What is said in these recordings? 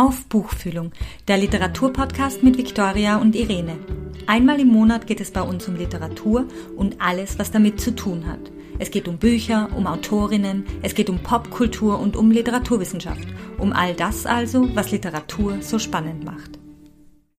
Auf Buchfühlung, der Literaturpodcast mit Viktoria und Irene. Einmal im Monat geht es bei uns um Literatur und alles, was damit zu tun hat. Es geht um Bücher, um Autorinnen, es geht um Popkultur und um Literaturwissenschaft. Um all das also, was Literatur so spannend macht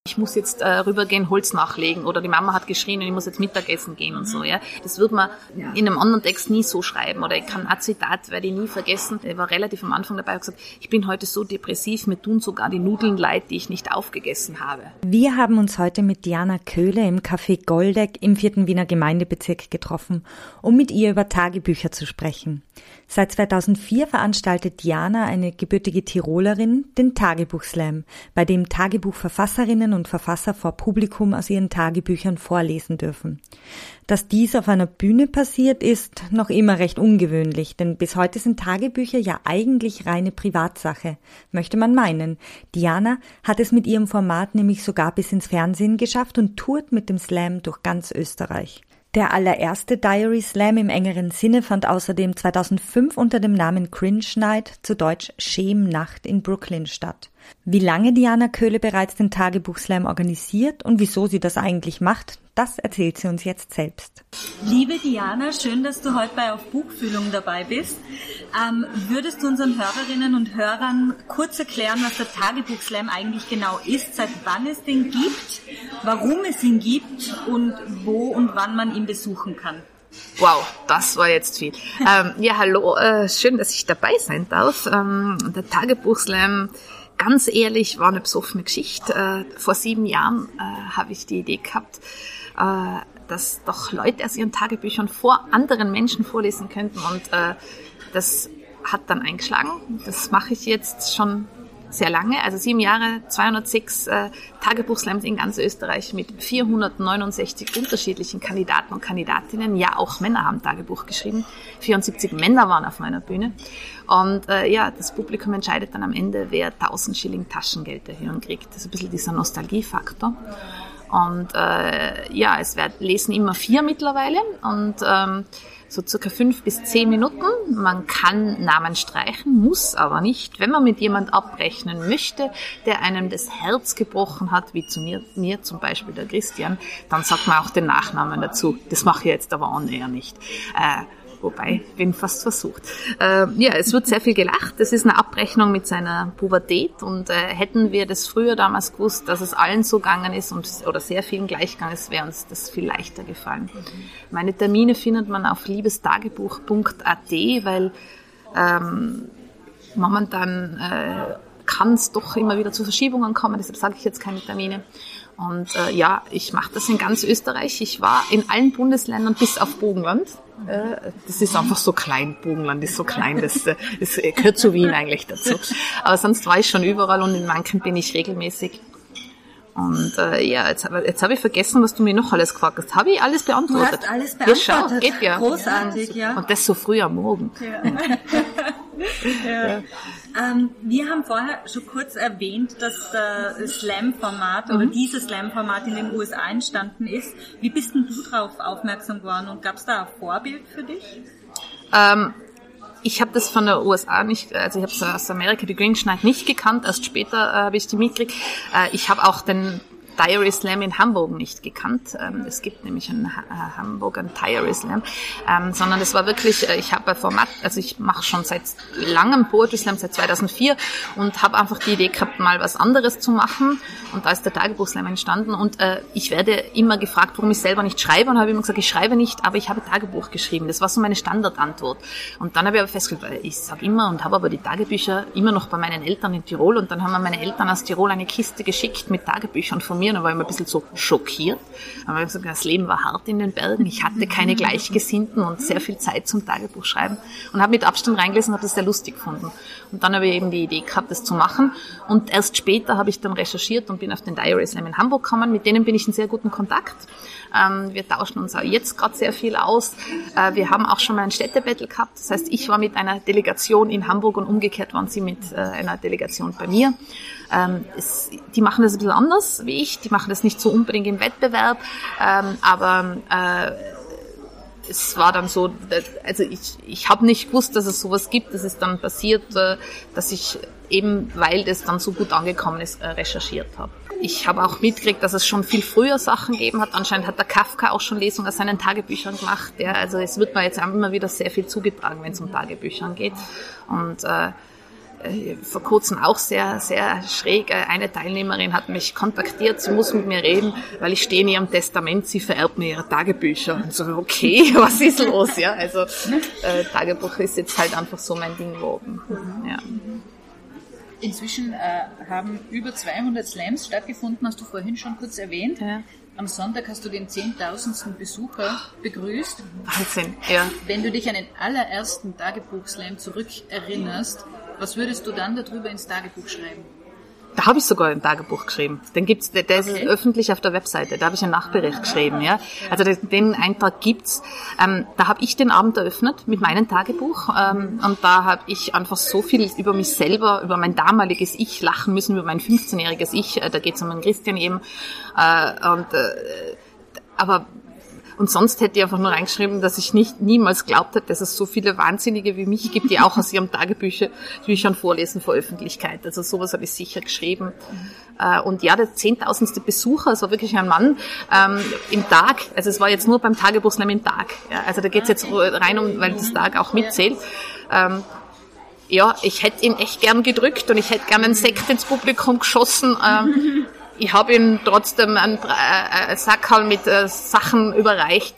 ich muss jetzt äh, rübergehen, Holz nachlegen oder die Mama hat geschrien und ich muss jetzt Mittagessen gehen und so, ja. Das wird man in einem anderen Text nie so schreiben oder ich kann ein Zitat, werde ich nie vergessen. Er war relativ am Anfang dabei und gesagt, ich bin heute so depressiv, mir tun sogar die Nudeln leid, die ich nicht aufgegessen habe. Wir haben uns heute mit Diana Köhle im Café Goldeck im vierten Wiener Gemeindebezirk getroffen, um mit ihr über Tagebücher zu sprechen. Seit 2004 veranstaltet Diana, eine gebürtige Tirolerin, den Tagebuchslam, bei dem Tagebuchverfasserinnen und Verfasser vor Publikum aus ihren Tagebüchern vorlesen dürfen. Dass dies auf einer Bühne passiert, ist noch immer recht ungewöhnlich, denn bis heute sind Tagebücher ja eigentlich reine Privatsache, möchte man meinen. Diana hat es mit ihrem Format nämlich sogar bis ins Fernsehen geschafft und tourt mit dem Slam durch ganz Österreich. Der allererste Diary Slam im engeren Sinne fand außerdem 2005 unter dem Namen Cringe Night, zu Deutsch Schemnacht in Brooklyn statt. Wie lange Diana Köhle bereits den Tagebuchslam organisiert und wieso sie das eigentlich macht, das erzählt sie uns jetzt selbst. Liebe Diana, schön, dass du heute bei Auf Buchfühlung dabei bist. Ähm, würdest du unseren Hörerinnen und Hörern kurz erklären, was der Tagebuchslam eigentlich genau ist, seit wann es den gibt, warum es ihn gibt und wo und wann man ihn besuchen kann? Wow, das war jetzt viel. ähm, ja, hallo, äh, schön, dass ich dabei sein darf. Ähm, der Tagebuchslam ganz ehrlich, war eine besoffene Geschichte. Äh, vor sieben Jahren äh, habe ich die Idee gehabt, äh, dass doch Leute aus ihren Tagebüchern vor anderen Menschen vorlesen könnten. Und äh, das hat dann eingeschlagen. Das mache ich jetzt schon sehr lange, also sieben Jahre, 206 äh, Tagebuchslams in ganz Österreich mit 469 unterschiedlichen Kandidaten und Kandidatinnen. Ja, auch Männer haben Tagebuch geschrieben. 74 Männer waren auf meiner Bühne. Und äh, ja, das Publikum entscheidet dann am Ende, wer 1000 Schilling Taschengeld erhöhen kriegt. Das ist ein bisschen dieser Nostalgiefaktor. Und äh, ja, es werden, lesen immer vier mittlerweile und ähm, so circa fünf bis zehn Minuten. Man kann Namen streichen, muss aber nicht. Wenn man mit jemand abrechnen möchte, der einem das Herz gebrochen hat, wie zu mir, mir zum Beispiel der Christian, dann sagt man auch den Nachnamen dazu. Das mache ich jetzt aber on air nicht. Äh, wobei, bin fast versucht. Äh, ja, es wird sehr viel gelacht. Das ist eine Abrechnung mit seiner Pubertät und äh, hätten wir das früher damals gewusst, dass es allen so gegangen ist und oder sehr vielen gleichgegangen ist, wäre uns das viel leichter gefallen. Meine Termine findet man auf liebestagebuch.at, weil ähm, momentan äh, kann es doch immer wieder zu Verschiebungen kommen, deshalb sage ich jetzt keine Termine. Und äh, ja, ich mache das in ganz Österreich. Ich war in allen Bundesländern bis auf Bogenland. Äh, das ist einfach so klein. Bogenland ist so klein. Das, äh, das gehört zu Wien eigentlich dazu. Aber sonst war ich schon überall und in manchen bin ich regelmäßig. Und äh, ja, jetzt, jetzt habe ich vergessen, was du mir noch alles gefragt hast. Habe ich alles beantwortet? Du hast alles beantwortet. Ja, schau, geht ja. Großartig, ja. Und das so früh am Morgen. Ja. ja. Ähm, wir haben vorher schon kurz erwähnt, dass das Slam-Format mhm. oder dieses Slam-Format in den USA entstanden ist. Wie bist denn du darauf aufmerksam geworden und gab es da ein Vorbild für dich? Ähm, ich habe das von der USA nicht, also ich habe aus Amerika die Green Schneid nicht gekannt, erst später äh, habe ich die mitgekriegt. Äh, ich habe auch den Diary Slam in Hamburg nicht gekannt. Ähm, es gibt nämlich in äh, Hamburg ein Diary Slam, ähm, sondern es war wirklich, äh, ich habe ein Format, also ich mache schon seit langem Poetry Slam, seit 2004 und habe einfach die Idee gehabt, mal was anderes zu machen und da ist der Tagebuch Slam entstanden und äh, ich werde immer gefragt, warum ich selber nicht schreibe und habe immer gesagt, ich schreibe nicht, aber ich habe Tagebuch geschrieben. Das war so meine Standardantwort. Und dann habe ich aber festgestellt, ich sage immer und habe aber die Tagebücher immer noch bei meinen Eltern in Tirol und dann haben mir meine Eltern aus Tirol eine Kiste geschickt mit Tagebüchern von mir und dann war ich immer ein bisschen so schockiert. Aber gesagt, das Leben war hart in den Bergen. Ich hatte keine Gleichgesinnten und sehr viel Zeit zum Tagebuch schreiben und habe mit Abstand reingelesen und habe das sehr lustig gefunden. Und dann habe ich eben die Idee gehabt, das zu machen. Und erst später habe ich dann recherchiert und bin auf den Diary Slam in Hamburg gekommen. Mit denen bin ich in sehr guten Kontakt. Ähm, wir tauschen uns auch jetzt gerade sehr viel aus. Äh, wir haben auch schon mal ein Städtebattle gehabt. Das heißt, ich war mit einer Delegation in Hamburg und umgekehrt waren sie mit äh, einer Delegation bei mir. Ähm, es, die machen das ein bisschen anders wie ich. Die machen das nicht so unbedingt im Wettbewerb, ähm, aber äh, es war dann so, also ich, ich habe nicht gewusst, dass es sowas gibt. Es ist dann passiert, äh, dass ich eben, weil das dann so gut angekommen ist, äh, recherchiert habe. Ich habe auch mitgekriegt, dass es schon viel früher Sachen gegeben hat. Anscheinend hat der Kafka auch schon Lesungen aus seinen Tagebüchern gemacht. Ja, also es wird mir jetzt immer wieder sehr viel zugetragen, wenn es um Tagebüchern geht. Und äh, äh, vor kurzem auch sehr, sehr schräg. Äh, eine Teilnehmerin hat mich kontaktiert, sie muss mit mir reden, weil ich stehe in ihrem Testament, sie vererbt mir ihre Tagebücher. Und so, okay, was ist los? Ja, also äh, Tagebuch ist jetzt halt einfach so mein Ding geworden. Ja. Inzwischen äh, haben über 200 Slams stattgefunden, hast du vorhin schon kurz erwähnt. Ja. Am Sonntag hast du den 10.000. Besucher begrüßt. Wahnsinn, ja. Wenn du dich an den allerersten Tagebuch-Slam zurückerinnerst, was würdest du dann darüber ins Tagebuch schreiben? Da habe ich sogar ein Tagebuch geschrieben. Den gibt's, der, der okay. ist öffentlich auf der Webseite. Da habe ich einen Nachbericht geschrieben. Ja, also den Eintrag gibt's. Ähm, da habe ich den Abend eröffnet mit meinem Tagebuch ähm, und da habe ich einfach so viel über mich selber, über mein damaliges Ich lachen müssen, über mein 15-jähriges Ich. Äh, da geht es um einen Christian eben äh, und äh, aber und sonst hätte ich einfach nur reingeschrieben, dass ich nicht niemals glaubt hätte, dass es so viele Wahnsinnige wie mich gibt, die auch aus ihrem Tagebüchern vorlesen vor Öffentlichkeit. Also sowas habe ich sicher geschrieben. Äh, und ja, der zehntausendste Besucher, es war wirklich ein Mann ähm, im Tag. Also es war jetzt nur beim Tagebuchslam im Tag. Ja, also da geht es jetzt rein um, weil das Tag auch mitzählt. Ähm, ja, ich hätte ihn echt gern gedrückt und ich hätte gern einen Sekt ins Publikum geschossen. Ähm, ich habe ihm trotzdem einen äh, Sackerl mit äh, Sachen überreicht.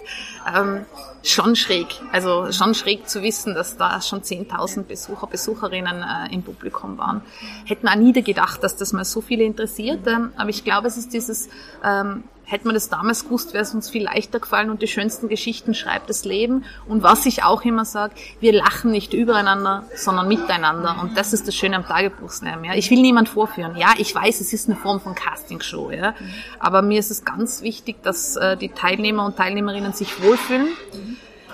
Ähm, schon schräg. Also schon schräg zu wissen, dass da schon 10.000 Besucher, Besucherinnen äh, im Publikum waren. Hätten auch nie gedacht, dass das mal so viele interessiert. Ähm, aber ich glaube, es ist dieses ähm, Hätte man das damals gewusst, wäre es uns viel leichter gefallen und die schönsten Geschichten schreibt das Leben. Und was ich auch immer sage, wir lachen nicht übereinander, sondern miteinander. Und das ist das Schöne am Tagebuchslam. Ja. Ich will niemand vorführen. Ja, ich weiß, es ist eine Form von Castingshow. Ja. Aber mir ist es ganz wichtig, dass äh, die Teilnehmer und Teilnehmerinnen sich wohlfühlen.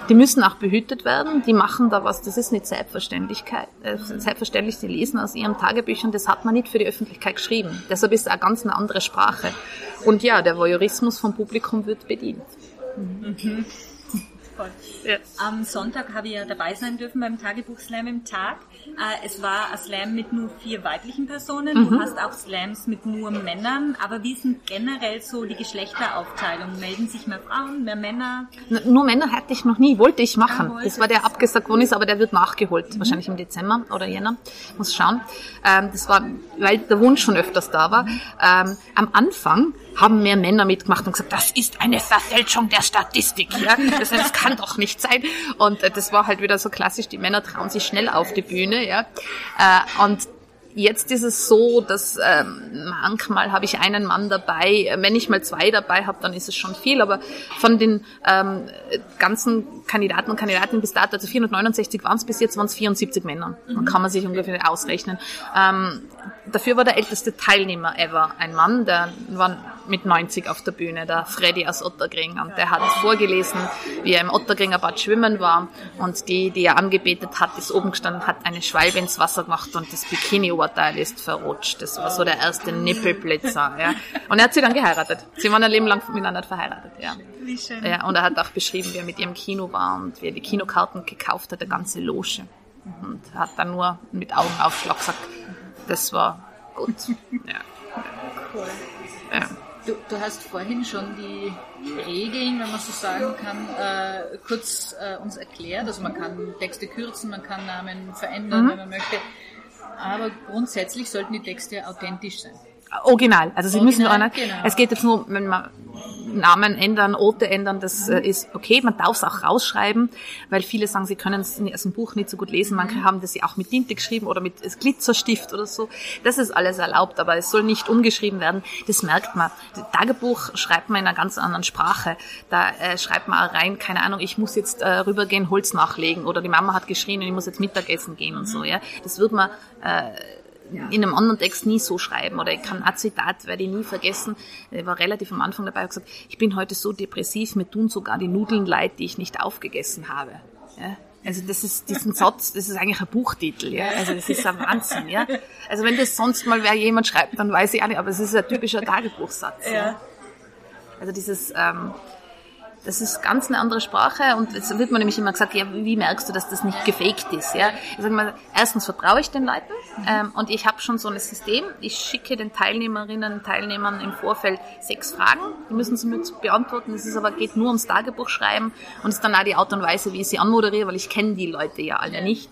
Die müssen auch behütet werden, die machen da was, das ist nicht Selbstverständlichkeit, äh, selbstverständlich, die lesen aus ihren Tagebüchern, das hat man nicht für die Öffentlichkeit geschrieben. Deshalb ist es eine ganz eine andere Sprache. Und ja, der Voyeurismus vom Publikum wird bedient. Mhm. Ja. Am Sonntag habe ich ja dabei sein dürfen beim Tagebuch-Slam im Tag. Äh, es war ein Slam mit nur vier weiblichen Personen. Mhm. Du hast auch Slams mit nur Männern. Aber wie sind generell so die Geschlechteraufteilung? Melden sich mehr Frauen, mehr Männer? N nur Männer hatte ich noch nie. Wollte ich machen. Ja, das war der abgesagt worden ist, aber der wird nachgeholt. Mhm. Wahrscheinlich im Dezember oder Jänner. Muss schauen. Ähm, das war, weil der Wunsch schon öfters da war. Mhm. Ähm, am Anfang haben mehr Männer mitgemacht und gesagt, das ist eine Verfälschung der Statistik. Ja? Das, das kann doch nicht sein. Und äh, das war halt wieder so klassisch, die Männer trauen sich schnell auf die Bühne. Ja? Äh, und Jetzt ist es so, dass ähm, manchmal habe ich einen Mann dabei. Wenn ich mal zwei dabei habe, dann ist es schon viel. Aber von den ähm, ganzen Kandidaten und Kandidatinnen bis dato, also 469 waren es bis jetzt, waren es 74 Männer. Dann kann man sich ungefähr ausrechnen. Ähm, dafür war der älteste Teilnehmer ever ein Mann, der war mit 90 auf der Bühne, der Freddy aus Ottergring. Und der hat vorgelesen, wie er im Ottergringer Bad schwimmen war. Und die, die er angebetet hat, ist oben gestanden, hat eine Schwalbe ins Wasser gemacht und das Bikini-Oberteil ist verrutscht. Das war so der erste Nippelblitzer. Ja. Und er hat sie dann geheiratet. Sie waren ein Leben lang miteinander verheiratet. Ja. Wie schön. Ja, und er hat auch beschrieben, wie er mit ihrem Kino war und wie er die Kinokarten gekauft hat, der ganze Loge. Und hat dann nur mit Augenaufschlag gesagt, das war gut. Ja. Cool. Ja. Du, du, hast vorhin schon die Regeln, wenn man so sagen kann, äh, kurz äh, uns erklärt. Also man kann Texte kürzen, man kann Namen verändern, mhm. wenn man möchte. Aber grundsätzlich sollten die Texte authentisch sein. Original. Also sie Original, müssen nicht, genau. es geht jetzt nur, wenn man Namen ändern, Orte ändern, das mhm. ist okay. Man darf es auch rausschreiben, weil viele sagen, sie können es aus dem Buch nicht so gut lesen. Manche mhm. haben das ja auch mit Tinte geschrieben oder mit Glitzerstift oder so. Das ist alles erlaubt, aber es soll nicht umgeschrieben werden. Das merkt man. Das Tagebuch schreibt man in einer ganz anderen Sprache. Da äh, schreibt man rein, keine Ahnung, ich muss jetzt äh, rübergehen, Holz nachlegen oder die Mama hat geschrien und ich muss jetzt Mittagessen gehen und so. Ja, das wird man äh, in einem anderen Text nie so schreiben. Oder ich kann ein Zitat, werde ich nie vergessen. Er war relativ am Anfang dabei und gesagt, ich bin heute so depressiv, mir tun sogar die Nudeln leid, die ich nicht aufgegessen habe. Ja? Also das ist diesen Satz, das ist eigentlich ein Buchtitel, ja. Also das ist ein Wahnsinn, ja. Also wenn das sonst mal wer jemand schreibt, dann weiß ich auch nicht, aber es ist ein typischer Tagebuchsatz. Ja. ja. Also dieses ähm, das ist ganz eine andere Sprache und jetzt wird man nämlich immer gesagt, ja, wie merkst du, dass das nicht gefaked ist? Ja, ich sage mal, erstens vertraue ich den Leuten ähm, und ich habe schon so ein System. Ich schicke den Teilnehmerinnen und Teilnehmern im Vorfeld sechs Fragen, die müssen sie mit beantworten. Es ist aber geht nur ums Tagebuchschreiben und es ist dann auch die Art und Weise, wie ich sie anmoderiere, weil ich kenne die Leute ja alle nicht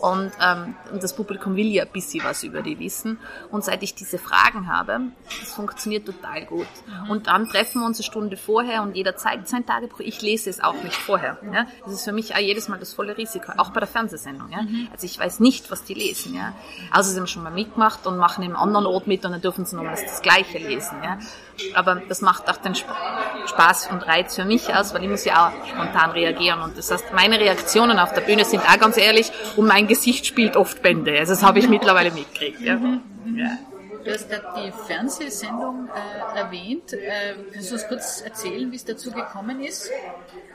und, ähm, und das Publikum will ja ein bisschen was über die wissen. Und seit ich diese Fragen habe, das funktioniert total gut. Und dann treffen wir uns eine Stunde vorher und jeder zeigt sein Tagebuch. Ich lese es auch nicht vorher. Ja? Das ist für mich auch jedes Mal das volle Risiko, auch bei der Fernsehsendung. Ja? Also ich weiß nicht, was die lesen. Ja? Also sie haben schon mal mitgemacht und machen im anderen Ort mit und dann dürfen sie nochmals das Gleiche lesen. Ja? Aber das macht auch den Spaß und Reiz für mich aus, weil ich muss ja auch spontan reagieren. Und das heißt, meine Reaktionen auf der Bühne sind auch ganz ehrlich und mein Gesicht spielt oft Bände. Also das habe ich mittlerweile mitgekriegt. Ja. ja. Du hast gerade die Fernsehsendung äh, erwähnt. Äh, kannst du uns kurz erzählen, wie es dazu gekommen ist?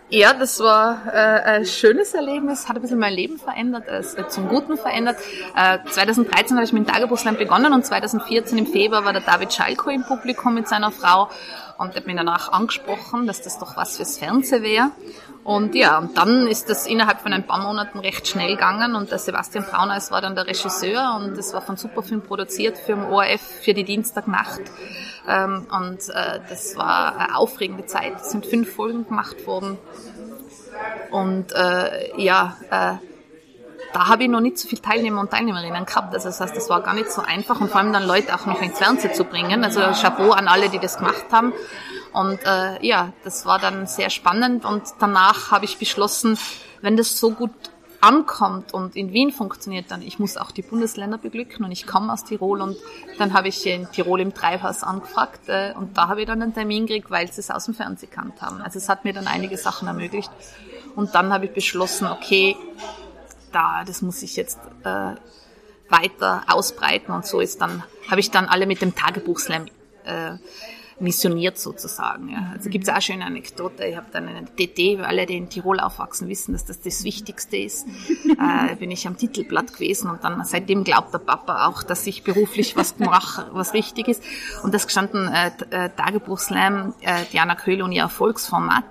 Ja, das war äh, ein schönes Erlebnis, hat ein bisschen mein Leben verändert, äh, zum Guten verändert. Äh, 2013 habe ich mit dem Tagebuchslam begonnen und 2014 im Februar war der David Schalko im Publikum mit seiner Frau und hat mich danach angesprochen, dass das doch was fürs Fernsehen wäre. Und ja, und dann ist das innerhalb von ein paar Monaten recht schnell gegangen und der Sebastian Brauneis war dann der Regisseur und es war von Superfilm produziert für den ORF für die Dienstagnacht. Ähm, und äh, das war eine aufregende Zeit. Es sind fünf Folgen gemacht worden. Und äh, ja, äh, da habe ich noch nicht so viele Teilnehmer und Teilnehmerinnen gehabt. Also das heißt, das war gar nicht so einfach und vor allem dann Leute auch noch ins Fernsehen zu bringen. Also Chapeau an alle, die das gemacht haben. Und äh, ja, das war dann sehr spannend und danach habe ich beschlossen, wenn das so gut ankommt und in Wien funktioniert, dann ich muss auch die Bundesländer beglücken und ich komme aus Tirol und dann habe ich in Tirol im Treibhaus angefragt äh, und da habe ich dann einen Termin gekriegt, weil sie es aus dem Fernsehen kannt haben. Also es hat mir dann einige Sachen ermöglicht und dann habe ich beschlossen, okay, da, das muss ich jetzt äh, weiter ausbreiten und so ist dann, habe ich dann alle mit dem Tagebuchslam äh, missioniert sozusagen. Ja. Also gibt es auch schöne Anekdote. Ich habe dann eine DD, alle, die in Tirol aufwachsen, wissen, dass das das Wichtigste ist. äh, bin ich am Titelblatt gewesen und dann seitdem glaubt der Papa auch, dass ich beruflich was mache, was richtig ist. Und das gestanden äh, äh, Tagebuchslam, äh, Diana Köhle und ihr Erfolgsformat.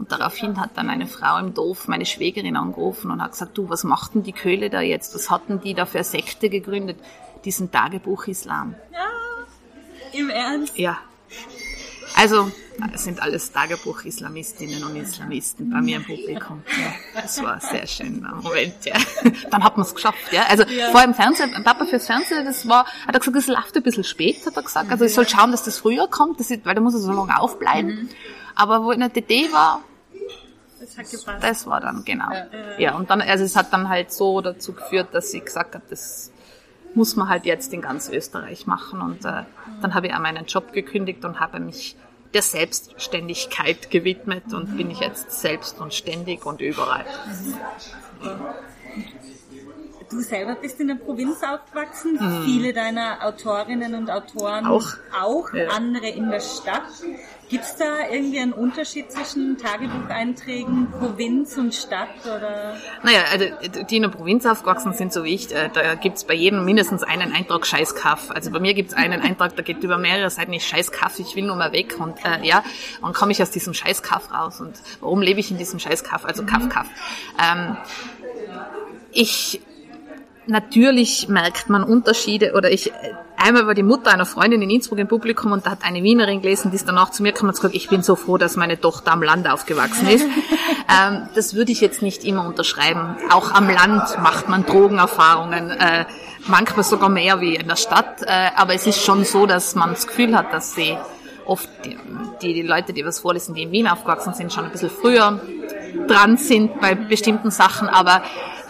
Und daraufhin hat dann eine Frau im Dorf meine Schwägerin angerufen und hat gesagt, du, was machten die Köhle da jetzt? Was hatten die da für eine Sekte gegründet? Diesen Tagebuch-Islam. Ja, im Ernst? Ja, also, es sind alles Tagebuch-Islamistinnen und Islamisten bei mir im Publikum. Ja, das war ein sehr schöner Moment, ja. Dann hat man es geschafft, ja. Also, ja. vor dem Fernsehen, Papa fürs Fernsehen, das war, hat er gesagt, es läuft ein bisschen spät, hat er gesagt. Also, ich soll schauen, dass das früher kommt, das ist, weil da muss er so lange aufbleiben. Mhm. Aber wo in der DD war, das, hat gepasst. das war dann, genau. Ja, ja, und dann, also, es hat dann halt so dazu geführt, dass ich gesagt habe, das, muss man halt jetzt in ganz Österreich machen. Und äh, dann habe ich auch meinen Job gekündigt und habe mich der Selbstständigkeit gewidmet und bin ich jetzt selbst und ständig und überall. Du selber bist in der Provinz aufgewachsen, mhm. viele deiner Autorinnen und Autoren auch, auch ja. andere in der Stadt. Gibt es da irgendwie einen Unterschied zwischen Tagebucheinträgen, Provinz und Stadt? Oder? Naja, also die in der Provinz aufgewachsen sind, so wie ich, äh, da gibt es bei jedem mindestens einen Eintrag Scheißkaff. Also bei mir gibt es einen Eintrag, der geht über mehrere Seiten, ich Scheißkaff, ich will nur mal weg. Und äh, ja, dann komme ich aus diesem Scheißkaff raus. Und warum lebe ich in diesem Scheißkaff? Also Kaff, Kaff. Ähm, ich natürlich merkt man Unterschiede oder ich einmal war die Mutter einer Freundin in Innsbruck im Publikum und da hat eine Wienerin gelesen, die ist danach zu mir gekommen und gesagt, ich bin so froh, dass meine Tochter am Land aufgewachsen ist. ähm, das würde ich jetzt nicht immer unterschreiben. Auch am Land macht man Drogenerfahrungen, äh, manchmal sogar mehr wie in der Stadt, äh, aber es ist schon so, dass man das Gefühl hat, dass sie oft die, die, die Leute, die was vorlesen, die in Wien aufgewachsen sind, schon ein bisschen früher dran sind bei bestimmten Sachen, aber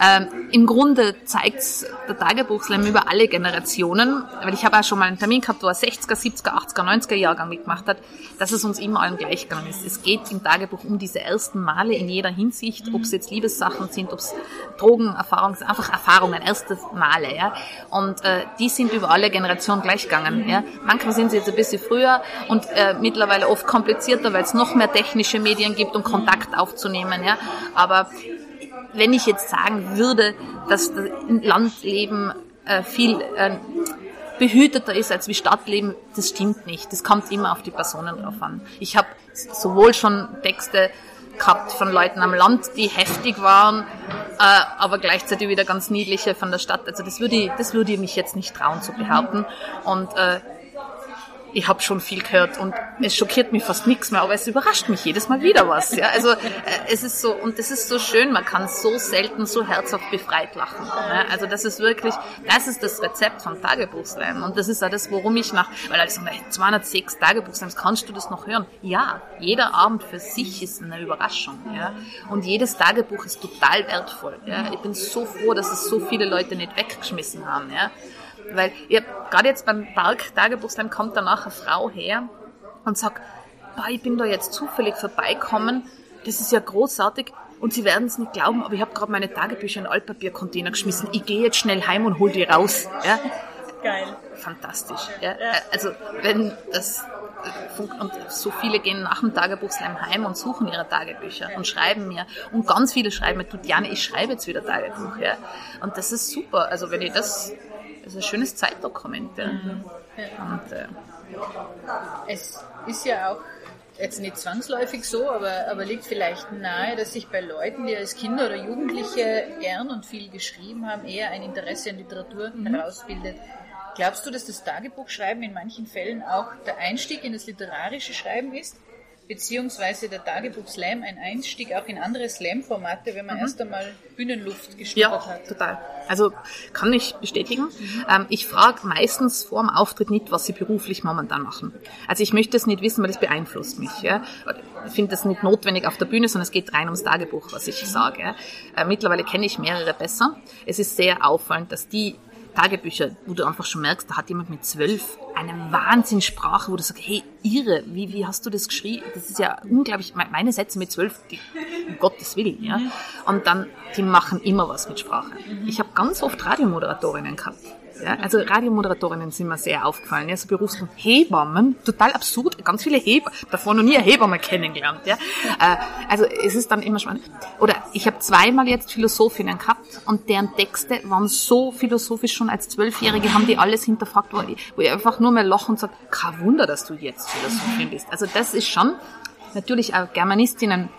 ähm, Im Grunde zeigt der Tagebuchslam über alle Generationen, weil ich habe auch schon mal einen Termin gehabt, wo er 60er, 70er, 80er, 90er Jahrgang mitgemacht hat, dass es uns immer allen gleich gegangen ist. Es geht im Tagebuch um diese ersten Male in jeder Hinsicht, ob es jetzt Liebessachen sind, ob es Drogenerfahrungen sind, einfach Erfahrungen, erste Male. Ja? Und äh, die sind über alle Generationen gleich gegangen. Ja? Manchmal sind sie jetzt ein bisschen früher und äh, mittlerweile oft komplizierter, weil es noch mehr technische Medien gibt, um Kontakt aufzunehmen. Ja? Aber wenn ich jetzt sagen würde, dass das Landleben äh, viel äh, behüteter ist als wie Stadtleben, das stimmt nicht. Das kommt immer auf die Personen drauf an. Ich habe sowohl schon Texte gehabt von Leuten am Land, die heftig waren, äh, aber gleichzeitig wieder ganz niedliche von der Stadt. Also das würde ich, das würde ich mich jetzt nicht trauen zu behaupten. Und äh, ich habe schon viel gehört und es schockiert mich fast nichts mehr, aber es überrascht mich jedes Mal wieder was. Ja? Also äh, es ist so und das ist so schön, man kann so selten so herzhaft befreit lachen. Ja? Also das ist wirklich, das ist das Rezept von Tagebuchslam und das ist auch das, worum ich nach, weil sagen, 206 Tagebuchslams, kannst du das noch hören? Ja, jeder Abend für sich ist eine Überraschung. Ja? Und jedes Tagebuch ist total wertvoll. Ja? Ich bin so froh, dass es so viele Leute nicht weggeschmissen haben. Ja? Weil ihr, gerade jetzt beim Park-Tagebuchslam kommt danach eine Frau her und sagt, boah, ich bin da jetzt zufällig vorbeikommen, das ist ja großartig und Sie werden es nicht glauben, aber ich habe gerade meine Tagebücher in Altpapiercontainer geschmissen. Ich gehe jetzt schnell heim und hol die raus. Ja? Geil. Fantastisch. Ja? Also wenn das und so viele gehen nach dem Tagebuchslam heim und suchen ihre Tagebücher und schreiben mir. Und ganz viele schreiben mir, du Diane, ich schreibe jetzt wieder Tagebuch. Ja? Und das ist super. Also wenn ich das ist ein schönes Zeitdokument. Ja. Mhm. Und, äh, es ist ja auch jetzt nicht zwangsläufig so, aber, aber liegt vielleicht nahe, dass sich bei Leuten, die als Kinder oder Jugendliche gern und viel geschrieben haben, eher ein Interesse an Literatur mhm. herausbildet. Glaubst du, dass das Tagebuchschreiben in manchen Fällen auch der Einstieg in das literarische Schreiben ist? Beziehungsweise der Tagebuch Slam ein Einstieg auch in andere Slam-Formate, wenn man mhm. erst einmal Bühnenluft geschnuppert ja, hat. total. Also kann ich bestätigen. Mhm. Ähm, ich frage meistens vor dem Auftritt nicht, was sie beruflich momentan machen. Also ich möchte es nicht wissen, weil das beeinflusst mich. Ja? Ich finde das nicht notwendig auf der Bühne, sondern es geht rein ums Tagebuch, was ich mhm. sage. Äh, mittlerweile kenne ich mehrere besser. Es ist sehr auffallend, dass die Tagebücher, wo du einfach schon merkst, da hat jemand mit zwölf eine Wahnsinnssprache, wo du sagst, hey, irre, wie, wie hast du das geschrieben? Das ist ja unglaublich, meine Sätze mit zwölf, um Gottes Willen, ja. Und dann, die machen immer was mit Sprache. Ich habe ganz oft Radiomoderatorinnen gehabt, ja, also Radiomoderatorinnen sind mir sehr aufgefallen. Ja, so Berufsgruppen Hebammen, total absurd, ganz viele Hebammen, davor noch nie eine Hebamme kennengelernt. Ja. Äh, also es ist dann immer spannend. Oder ich habe zweimal jetzt Philosophinnen gehabt und deren Texte waren so philosophisch schon als Zwölfjährige, haben die alles hinterfragt, wo ich, wo ich einfach nur mehr lache und sage, kein Wunder, dass du jetzt Philosophin bist. Also das ist schon natürlich auch Germanistinnen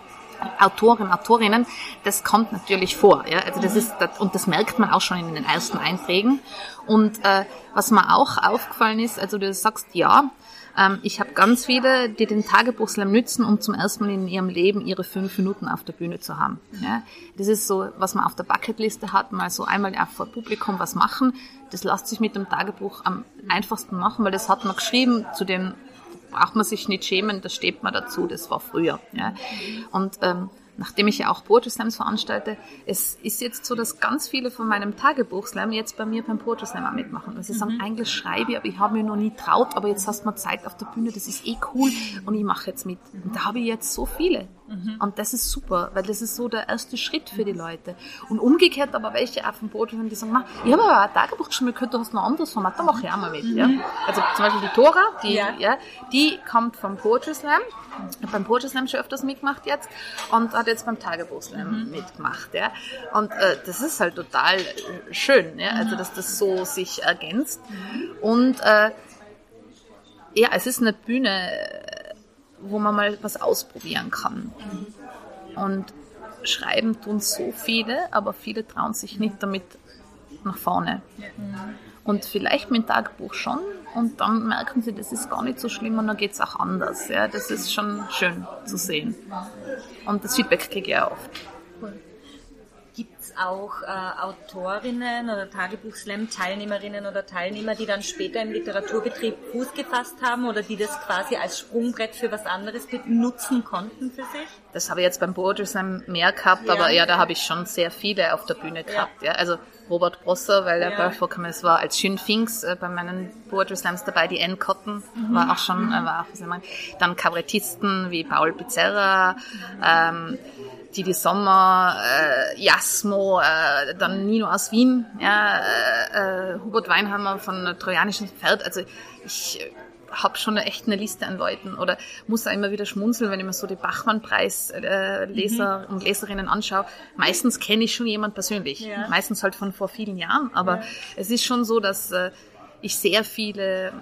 Autoren, Autorinnen, das kommt natürlich vor. Ja? Also das ist, und das merkt man auch schon in den ersten Einträgen. Und äh, was mir auch aufgefallen ist, also du sagst ja, ähm, ich habe ganz viele, die den Tagebuchslam nützen, um zum ersten Mal in ihrem Leben ihre fünf Minuten auf der Bühne zu haben. Ja? Das ist so, was man auf der Bucketliste hat, mal so einmal auch vor Publikum was machen. Das lässt sich mit dem Tagebuch am einfachsten machen, weil das hat man geschrieben zu den braucht man sich nicht schämen, da steht man dazu, das war früher. Ja. Und ähm, nachdem ich ja auch Poetry Slams veranstalte, es ist jetzt so, dass ganz viele von meinem Tagebuchslam jetzt bei mir beim Poetry Slam auch mitmachen. Also sie sagen, mhm. eigentlich schreibe ich, aber ich habe mir noch nie traut, aber jetzt hast du mal Zeit auf der Bühne, das ist eh cool und ich mache jetzt mit. Und da habe ich jetzt so viele. Mhm. Und das ist super, weil das ist so der erste Schritt für die Leute. Und umgekehrt aber welche Poetry die sagen, ich habe aber ein Tagebuch geschrieben, gehört, du hast noch ein anderes Format, da mache ich auch mal mit. Mhm. Ja. Also zum Beispiel die Tora, die, ja. ja die kommt vom Poetry Slam habe beim Poetry Slam schon öfters mitgemacht jetzt und hat jetzt beim Tagebuch Slam mhm. mitgemacht. Ja. Und äh, das ist halt total äh, schön, ja. also dass das so sich ergänzt. Mhm. Und äh, ja, es ist eine Bühne, wo man mal was ausprobieren kann. Und schreiben tun so viele, aber viele trauen sich nicht damit nach vorne. Und vielleicht mit Tagebuch schon. Und dann merken sie, das ist gar nicht so schlimm und dann geht es auch anders. Ja, das ist schon schön zu sehen. Und das Feedback kriege ich auch oft. Gibt es auch äh, Autorinnen oder Tagebuch-Slam-Teilnehmerinnen oder Teilnehmer, die dann später im Literaturbetrieb Fuß gefasst haben oder die das quasi als Sprungbrett für was anderes nutzen konnten für sich? Das habe ich jetzt beim Poetry Slam mehr gehabt, ja. aber ja, da habe ich schon sehr viele auf der Bühne gehabt. Ja. ja. Also Robert Brosser, weil er ja. vorkam, es war als Schön Finks äh, bei meinen Poetry Slams dabei, die Anne Cotton mhm. war auch schon, äh, war auch, was ich meine. Dann Kabarettisten wie Paul Pizzerra, mhm. ähm, Didi Sommer, äh, Jasmo, äh, dann Nino aus Wien, ja, äh, äh, Hubert Weinhammer von Trojanischen Pferd. Also ich habe schon echt eine Liste an Leuten oder muss da immer wieder schmunzeln, wenn ich mir so die Bachmann-Preis-Leser mhm. und Leserinnen anschaue. Meistens kenne ich schon jemand persönlich. Ja. Meistens halt von vor vielen Jahren. Aber ja. es ist schon so, dass äh, ich sehr viele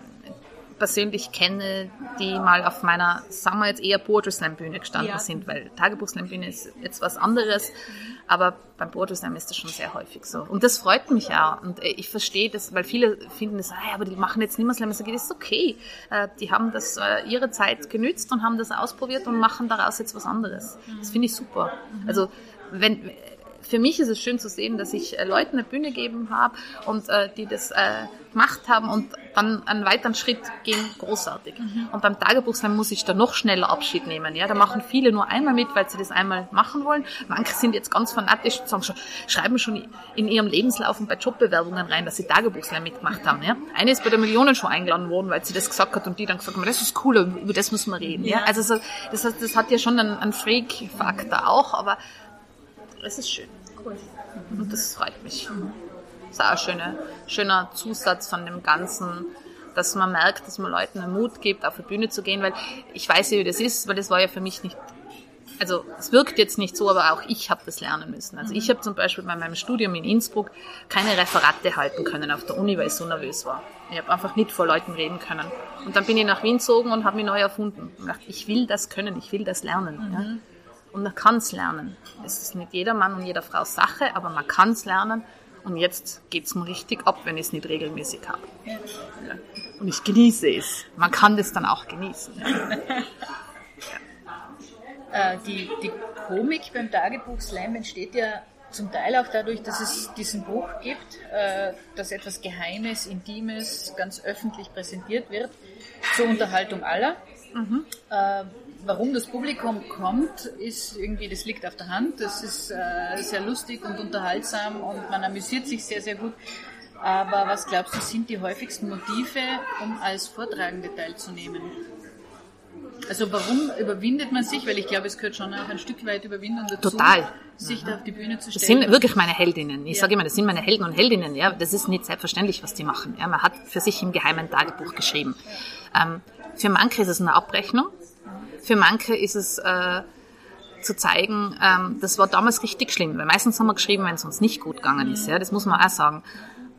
persönlich kenne, die mal auf meiner, sagen wir jetzt eher Poetry Slam Bühne gestanden ja. sind, weil Tagebuch Slam Bühne ist jetzt was anderes, aber beim Poetry Slam ist das schon sehr häufig so. Und das freut mich auch. Und äh, ich verstehe das, weil viele finden das, ah, aber die machen jetzt nicht mehr Slam. Ich sage, das ist okay. Äh, die haben das äh, ihre Zeit genützt und haben das ausprobiert und machen daraus jetzt was anderes. Das finde ich super. Also wenn für mich ist es schön zu sehen, dass ich äh, Leuten eine Bühne gegeben habe und äh, die das äh, gemacht haben und dann einen weiteren Schritt gehen, großartig. Mhm. Und beim Tagebuchslam muss ich da noch schneller Abschied nehmen. Ja, da machen viele nur einmal mit, weil sie das einmal machen wollen. Manche sind jetzt ganz fanatisch und sagen schon, schreiben schon in ihrem Lebenslauf und bei Jobbewerbungen rein, dass sie Tagebuchslam mitgemacht haben. Ja, eine ist bei der Millionen schon eingeladen worden, weil sie das gesagt hat und die dann gesagt haben, das ist cool, über das müssen wir reden. Ja, ja? also so, das, heißt, das hat ja schon einen, einen Freak-Faktor auch, aber es ist schön. Cool. Und das freut mich. Das ist auch ein schöner, schöner Zusatz von dem Ganzen, dass man merkt, dass man Leuten einen Mut gibt, auf die Bühne zu gehen, weil ich weiß ja, wie das ist, weil das war ja für mich nicht, also es wirkt jetzt nicht so, aber auch ich habe das lernen müssen. Also ich habe zum Beispiel bei meinem Studium in Innsbruck keine Referate halten können auf der Uni, weil ich so nervös war. Ich habe einfach nicht vor Leuten reden können. Und dann bin ich nach Wien gezogen und habe mich neu erfunden. Und dachte, ich will das können, ich will das lernen. Mhm. Ja. Und man kann es lernen. Es ist nicht jeder Mann und jeder Frau Sache, aber man kann es lernen. Und jetzt geht es mir richtig ab, wenn ich es nicht regelmäßig habe. Ja. Und ich genieße es. Man kann das dann auch genießen. Ja. Äh, die, die Komik beim Tagebuch Slam entsteht ja zum Teil auch dadurch, dass es diesen Buch gibt, äh, dass etwas Geheimes, Intimes ganz öffentlich präsentiert wird, zur Unterhaltung aller. Mhm. Äh, warum das Publikum kommt, ist irgendwie, das liegt auf der Hand. Das ist äh, sehr lustig und unterhaltsam und man amüsiert sich sehr, sehr gut. Aber was glaubst du, sind die häufigsten Motive, um als Vortragende teilzunehmen? Also warum überwindet man sich? Weil ich glaube, es gehört schon auch ein Stück weit Überwindung dazu, Total. sich da auf die Bühne zu stellen. Das sind wirklich meine Heldinnen. Ich ja. sage immer, das sind meine Helden und Heldinnen. Ja, das ist nicht selbstverständlich, was die machen. Ja, man hat für sich im geheimen Tagebuch geschrieben. Ähm, für manche ist es eine Abrechnung. Für manche ist es äh, zu zeigen, ähm, das war damals richtig schlimm, weil meistens haben wir geschrieben, wenn es uns nicht gut gegangen ist. Ja, das muss man auch sagen.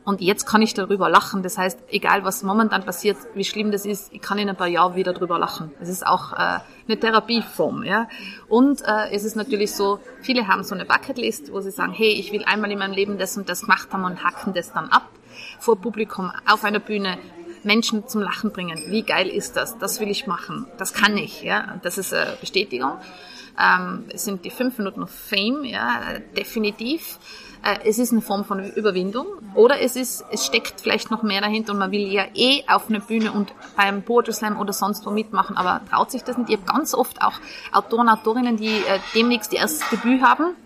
Und jetzt kann ich darüber lachen. Das heißt, egal was momentan passiert, wie schlimm das ist, ich kann in ein paar Jahren wieder darüber lachen. Es ist auch äh, eine Therapieform. Ja? Und äh, es ist natürlich so, viele haben so eine Bucketlist, wo sie sagen, hey, ich will einmal in meinem Leben das und das gemacht haben und hacken das dann ab vor Publikum auf einer Bühne Menschen zum Lachen bringen. Wie geil ist das? Das will ich machen. Das kann ich. Ja, das ist eine Bestätigung. Ähm, es sind die fünf Minuten of Fame, ja, definitiv. Äh, es ist eine Form von Überwindung oder es ist, es steckt vielleicht noch mehr dahinter und man will ja eh auf eine Bühne und beim Poetry Slam oder sonst wo mitmachen, aber traut sich das nicht. Ich habe ganz oft auch Autoren, Autorinnen, die äh, demnächst ihr erstes Debüt haben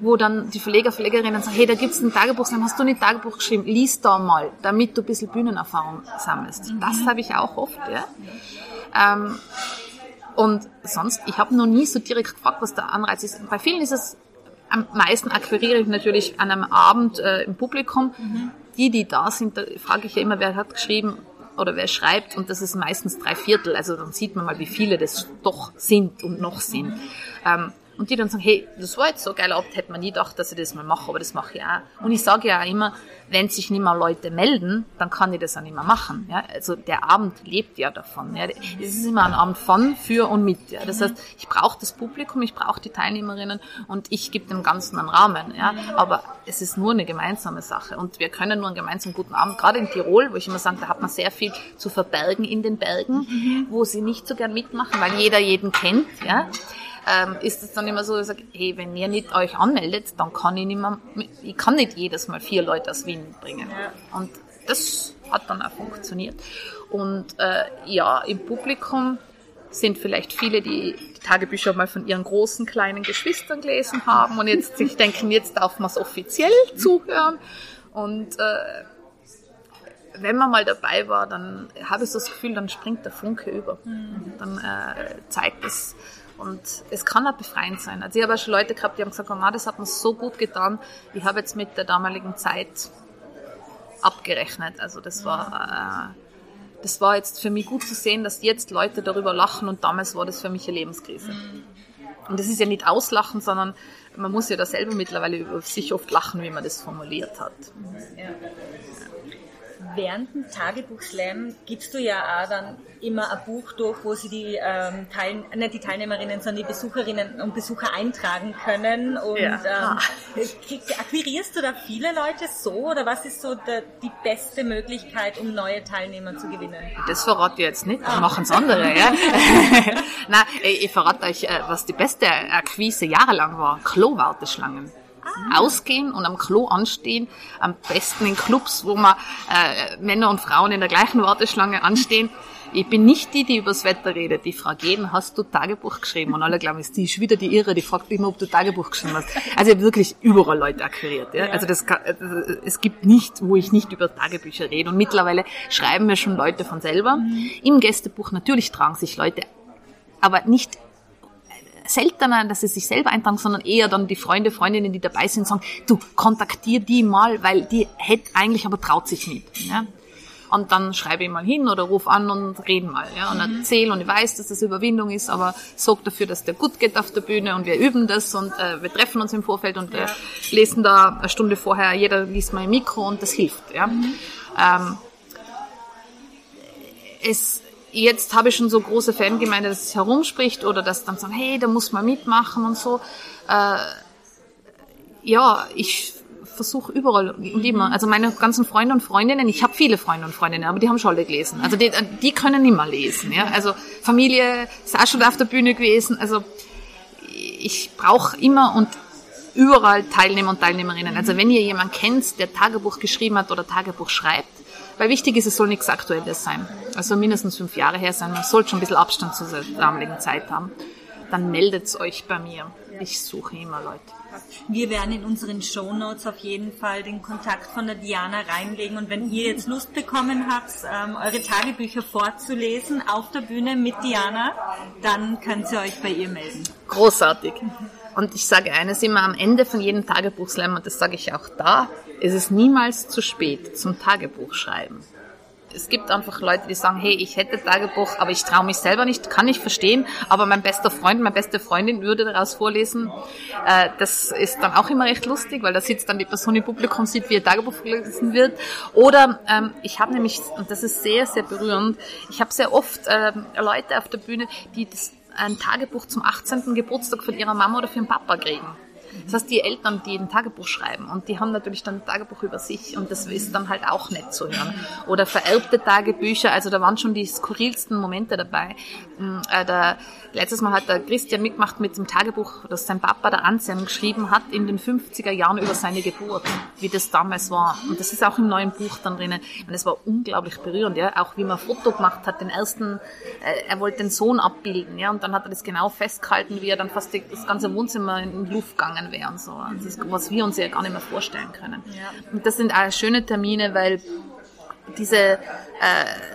wo dann die Verleger, Verlegerinnen sagen, hey, da gibt's ein Tagebuch, hast du nicht Tagebuch geschrieben? Lies da mal, damit du ein bisschen Bühnenerfahrung sammelst. Mhm. Das habe ich auch oft, ja. Ähm, und sonst, ich habe noch nie so direkt gefragt, was der Anreiz ist. Bei vielen ist es, am meisten akquiriere ich natürlich an einem Abend äh, im Publikum. Mhm. Die, die da sind, da frage ich ja immer, wer hat geschrieben oder wer schreibt und das ist meistens drei Viertel. Also dann sieht man mal, wie viele das doch sind und noch sind. Ähm, und die dann sagen, hey, das war jetzt so geil Abend, hätte man nie gedacht, dass ich das mal mache, aber das mache ich auch. Und ich sage ja auch immer, wenn sich nicht mehr Leute melden, dann kann ich das auch nicht mehr machen. Ja? Also der Abend lebt ja davon. Ja? Es ist immer ein Abend von, für und mit. Ja? Das heißt, ich brauche das Publikum, ich brauche die Teilnehmerinnen und ich gebe dem Ganzen einen Rahmen. Ja? Aber es ist nur eine gemeinsame Sache und wir können nur einen gemeinsamen guten Abend, gerade in Tirol, wo ich immer sage, da hat man sehr viel zu verbergen in den Bergen, wo sie nicht so gern mitmachen, weil jeder jeden kennt. Ja? Ähm, ist es dann immer so, dass ich sage, hey, wenn ihr nicht euch anmeldet, dann kann ich nicht mehr, ich kann nicht jedes Mal vier Leute aus Wien bringen. Ja. Und das hat dann auch funktioniert. Und äh, ja, im Publikum sind vielleicht viele, die die Tagebücher mal von ihren großen, kleinen Geschwistern gelesen haben und jetzt sich denken, jetzt darf man es offiziell zuhören. Und äh, wenn man mal dabei war, dann habe ich so das Gefühl, dann springt der Funke über. Mhm. Dann äh, zeigt es und es kann auch befreiend sein. Also ich habe auch schon Leute gehabt, die haben gesagt, oh, das hat mir so gut getan. Ich habe jetzt mit der damaligen Zeit abgerechnet. Also das war, äh, das war jetzt für mich gut zu sehen, dass jetzt Leute darüber lachen und damals war das für mich eine Lebenskrise. Und das ist ja nicht auslachen, sondern man muss ja da selber mittlerweile über sich oft lachen, wie man das formuliert hat. Ja. Während dem Tagebuch-Slam gibst du ja auch dann immer ein Buch durch, wo sie die, ähm, Teil, nicht die Teilnehmerinnen, sondern die Besucherinnen und Besucher eintragen können. Und ja. ähm, akquirierst du da viele Leute so oder was ist so der, die beste Möglichkeit, um neue Teilnehmer zu gewinnen? Das verrate ich jetzt nicht, das machen es andere. Ja? Nein, ich verrate euch, äh, was die beste Akquise jahrelang war. Klo-Warteschlangen ausgehen und am Klo anstehen. Am besten in Clubs, wo man äh, Männer und Frauen in der gleichen Warteschlange anstehen. Ich bin nicht die, die übers Wetter redet. Die frage jeden, hast du Tagebuch geschrieben? Und alle glauben, ist die ist wieder die Irre, die fragt immer, ob du Tagebuch geschrieben hast. Also ich habe wirklich überall Leute akquiriert. Ja? Also das kann, es gibt nicht, wo ich nicht über Tagebücher rede. Und mittlerweile schreiben mir schon Leute von selber. Mhm. Im Gästebuch natürlich tragen sich Leute, aber nicht seltener, dass sie sich selber eintragen, sondern eher dann die Freunde, Freundinnen, die dabei sind, sagen, du, kontaktier die mal, weil die hätte eigentlich, aber traut sich nicht. Ja? Und dann schreibe ich mal hin oder ruf an und reden mal. Ja? Und mhm. erzähle und ich weiß, dass das Überwindung ist, aber sorg dafür, dass der gut geht auf der Bühne und wir üben das und äh, wir treffen uns im Vorfeld und äh, lesen da eine Stunde vorher, jeder liest mal im Mikro und das hilft. Ja? Mhm. Ähm, es jetzt habe ich schon so große Fangemeinde, dass es herumspricht oder dass dann sagen, hey, da muss man mitmachen und so. Äh, ja, ich versuche überall und immer. Also meine ganzen Freunde und Freundinnen, ich habe viele Freunde und Freundinnen, aber die haben schon alle gelesen. Also die, die können immer lesen. Ja? Also Familie ist auch schon auf der Bühne gewesen. Also ich brauche immer und überall Teilnehmer und Teilnehmerinnen. Also wenn ihr jemanden kennt, der Tagebuch geschrieben hat oder Tagebuch schreibt, weil wichtig ist, es soll nichts Aktuelles sein. Also mindestens fünf Jahre her sein. Man sollte schon ein bisschen Abstand zu der damaligen Zeit haben. Dann meldet euch bei mir. Ich suche immer Leute. Wir werden in unseren Show Notes auf jeden Fall den Kontakt von der Diana reinlegen. Und wenn ihr jetzt Lust bekommen habt, ähm, eure Tagebücher vorzulesen auf der Bühne mit Diana, dann könnt ihr euch bei ihr melden. Großartig. Und ich sage eines immer am Ende von jedem Tagebuchslam, und das sage ich auch da, ist es niemals zu spät zum Tagebuch schreiben. Es gibt einfach Leute, die sagen, hey, ich hätte Tagebuch, aber ich traue mich selber nicht, kann ich verstehen, aber mein bester Freund, meine beste Freundin würde daraus vorlesen. Äh, das ist dann auch immer recht lustig, weil da sitzt dann die Person im Publikum, sieht, wie ihr Tagebuch vorgelesen wird. Oder ähm, ich habe nämlich, und das ist sehr, sehr berührend, ich habe sehr oft ähm, Leute auf der Bühne, die das ein Tagebuch zum 18. Geburtstag von ihrer Mama oder von ihrem Papa kriegen. Das heißt, die Eltern, die ein Tagebuch schreiben und die haben natürlich dann ein Tagebuch über sich und das ist dann halt auch nett zu hören. Oder vererbte Tagebücher, also da waren schon die skurrilsten Momente dabei. Mm, äh, der, letztes Mal hat der Christian mitgemacht mit dem Tagebuch, das sein Papa, der Anselm, geschrieben hat in den 50er Jahren über seine Geburt, wie das damals war. Und das ist auch im neuen Buch dann drinnen. Und es war unglaublich berührend, ja. Auch wie man ein Foto gemacht hat, den ersten, äh, er wollte den Sohn abbilden, ja. Und dann hat er das genau festgehalten, wie er dann fast das ganze Wohnzimmer in Luft gegangen wäre und so. Und das ist, was wir uns ja gar nicht mehr vorstellen können. Ja. Und das sind auch schöne Termine, weil diese äh,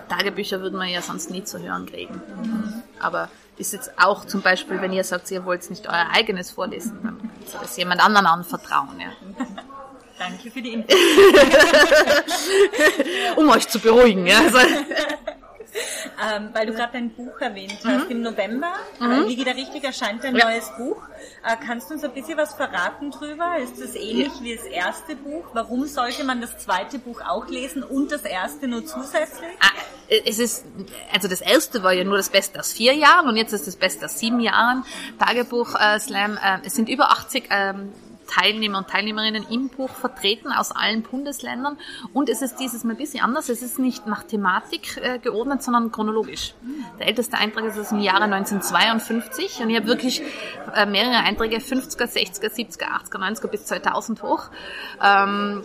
Tagebücher würden wir ja sonst nie zu hören kriegen. Mhm. Aber ist jetzt auch zum Beispiel, wenn ihr sagt, ihr wollt nicht euer eigenes vorlesen, dann könnt ihr das jemand anderen anvertrauen. Ja. Danke für die Info. um euch zu beruhigen. Ja. Also, ähm, weil du gerade dein Buch erwähnt hast. Mhm. Im November, äh, mhm. Liege da richtig, erscheint dein ja. neues Buch. Äh, kannst du uns ein bisschen was verraten drüber? Ist das ähnlich ja. wie das erste Buch? Warum sollte man das zweite Buch auch lesen und das erste nur zusätzlich? Ah, es ist, also das erste war ja nur das Beste aus vier Jahren und jetzt ist das Beste aus sieben Jahren. Tagebuch äh, Slam. Äh, es sind über 80 ähm, Teilnehmer und Teilnehmerinnen im Buch vertreten aus allen Bundesländern. Und es ist dieses Mal ein bisschen anders. Es ist nicht nach Thematik äh, geordnet, sondern chronologisch. Der älteste Eintrag ist aus dem Jahre 1952 und ich habe wirklich äh, mehrere Einträge, 50er, 60er, 70er, 80er, 90er bis 2000 hoch. Ähm,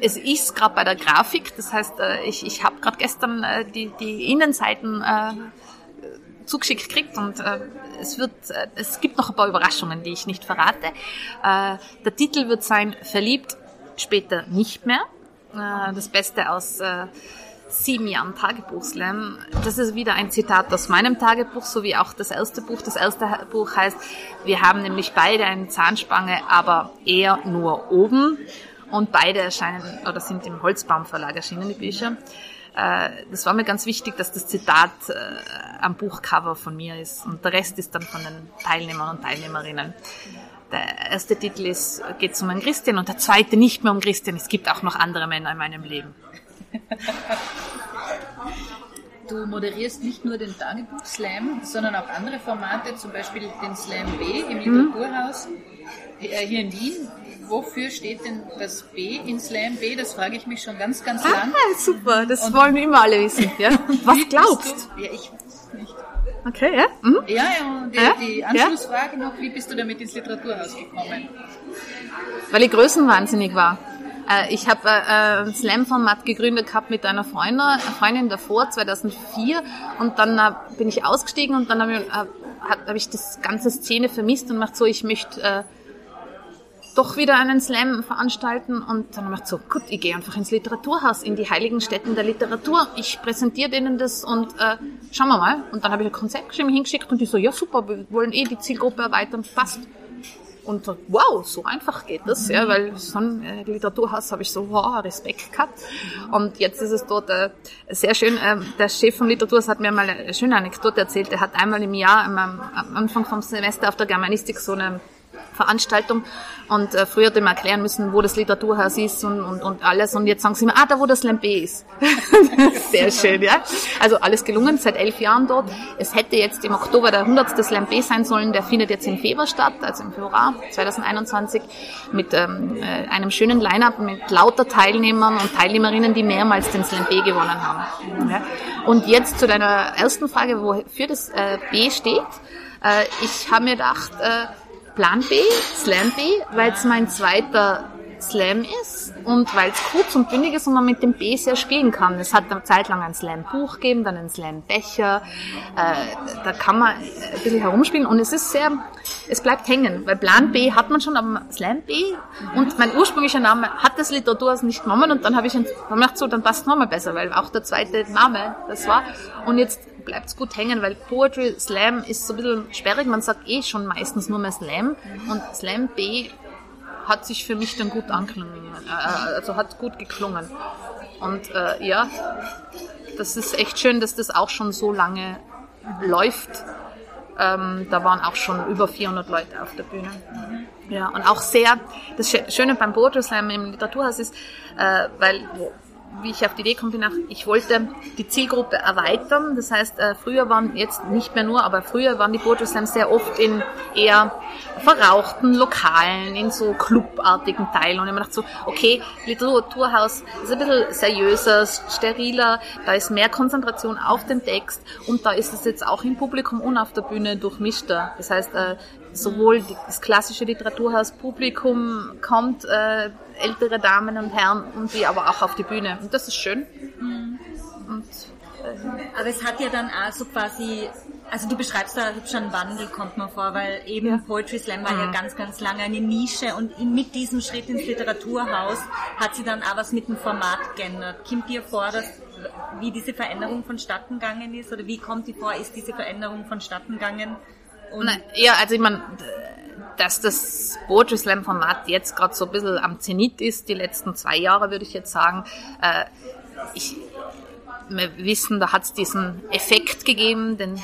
es ist gerade bei der Grafik, das heißt, äh, ich, ich habe gerade gestern äh, die, die Innenseiten äh, zugeschickt kriegt und äh, es wird, äh, es gibt noch ein paar Überraschungen, die ich nicht verrate. Äh, der Titel wird sein Verliebt, später nicht mehr. Äh, das Beste aus äh, sieben Jahren Tagebuchslam. Das ist wieder ein Zitat aus meinem Tagebuch, so wie auch das erste Buch. Das erste Buch heißt, wir haben nämlich beide eine Zahnspange, aber eher nur oben. Und beide erscheinen oder sind im Holzbaum Verlag erschienen, die Bücher. Äh, das war mir ganz wichtig, dass das Zitat äh, am Buchcover von mir ist und der Rest ist dann von den Teilnehmern und Teilnehmerinnen. Der erste Titel ist, geht um einen Christian und der zweite nicht mehr um Christian. Es gibt auch noch andere Männer in meinem Leben. Du moderierst nicht nur den Tagebuch-Slam, sondern auch andere Formate, zum Beispiel den Slam B im Mhm. Literaturhaus äh, hier in Wien. Wofür steht denn das B in Slam B? Das frage ich mich schon ganz, ganz lang. Ah, super, das Und- wollen immer alle wissen. Ja? Was glaubst Du? Ja, ich weiß nicht. Okay, ja? Mhm. Ja, ja, und die, Ja? die Anschlussfrage noch, wie bist du damit ins Literaturhaus gekommen? Weil ich größenwahnsinnig war. Äh, Ich habe äh, ein Slam-Format gegründet gehabt mit einer Freundin, Freundin davor, 2004. Und dann äh, bin ich ausgestiegen und dann habe ich, hab, ich das ganze Szene vermisst und macht so, ich möchte doch wieder einen Slam veranstalten. Und dann macht so, gut, ich gehe einfach ins Literaturhaus, in die heiligen Städten der Literatur. Ich präsentiere denen das und äh, schauen wir mal. Und dann habe ich ein Konzept geschrieben, hingeschickt und die so, ja super, wir wollen eh die Zielgruppe erweitern, passt. Und wow, so einfach geht das, ja, weil so ein äh, Literaturhaus habe ich so wow, Respekt gehabt. Und jetzt ist es dort äh, sehr schön. Äh, der Chef vom Literaturhaus hat mir mal eine schöne Anekdote erzählt. Er hat einmal im Jahr am Anfang vom Semester auf der Germanistik so eine Veranstaltung und äh, früher er mir erklären müssen, wo das Literaturhaus ist und, und, und alles und jetzt sagen sie mir, ah, da wo das Lampe ist. Sehr schön, ja. Also alles gelungen, seit elf Jahren dort. Es hätte jetzt im Oktober der 100. Slam B sein sollen, der findet jetzt im Februar statt, also im Februar 2021 mit ähm, äh, einem schönen Line-Up mit lauter Teilnehmern und Teilnehmerinnen, die mehrmals den B gewonnen haben. Ja. Und jetzt zu deiner ersten Frage, wofür das äh, B steht. Äh, ich habe mir gedacht, äh, Plan B, Slam B, weil es mein zweiter Slam ist und weil es kurz und bündig ist und man mit dem B sehr spielen kann. Es hat eine Zeit lang ein Slam-Buch gegeben, dann ein Slam-Becher. Äh, da kann man ein bisschen herumspielen und es ist sehr, es bleibt hängen, weil Plan B hat man schon, aber Slam B und mein ursprünglicher Name hat das Literaturhaus nicht genommen und dann habe ich, ich gedacht, so, dann passt es nochmal besser, weil auch der zweite Name das war. Und jetzt bleibt es gut hängen, weil Poetry Slam ist so ein bisschen sperrig. Man sagt eh schon meistens nur mehr Slam und Slam B hat sich für mich dann gut anklungen, äh, also hat gut geklungen. Und äh, ja, das ist echt schön, dass das auch schon so lange läuft. Ähm, da waren auch schon über 400 Leute auf der Bühne. Ja, und auch sehr, das Schö- Schöne beim Poetry Slam im Literaturhaus ist, äh, weil, wie ich auf die Idee komme, ich wollte die Zielgruppe erweitern. Das heißt, äh, früher waren jetzt nicht mehr nur, aber früher waren die Poetry Slams sehr oft in eher verrauchten Lokalen, in so clubartigen Teilen. Und ich mir gedacht so, okay, Literaturhaus ist ein bisschen seriöser, steriler, da ist mehr Konzentration auf den Text und da ist es jetzt auch im Publikum und auf der Bühne durchmischter. Das heißt, äh, sowohl das klassische Literaturhaus-Publikum kommt, äh, ältere Damen und Herren, und die aber auch auf die Bühne. Und das ist schön. Und Aber es hat ja dann also quasi, also du beschreibst da hübsch einen Wandel, kommt mir vor, weil eben Ja. Poetry Slam war ja ganz, ganz lange eine Nische und mit diesem Schritt ins Literaturhaus hat sie dann auch was mit dem Format geändert. Kommt dir vor, dass, wie diese Veränderung vonstatten gegangen ist oder wie kommt dir vor, ist diese Veränderung vonstatten gegangen? Und Nein, ja, also ich meine, dass das Poetry Slam Format jetzt gerade so ein bisschen am Zenit ist, die letzten zwei Jahre würde ich jetzt sagen. Äh, ich, wir wissen, da hat es diesen Effekt gegeben, den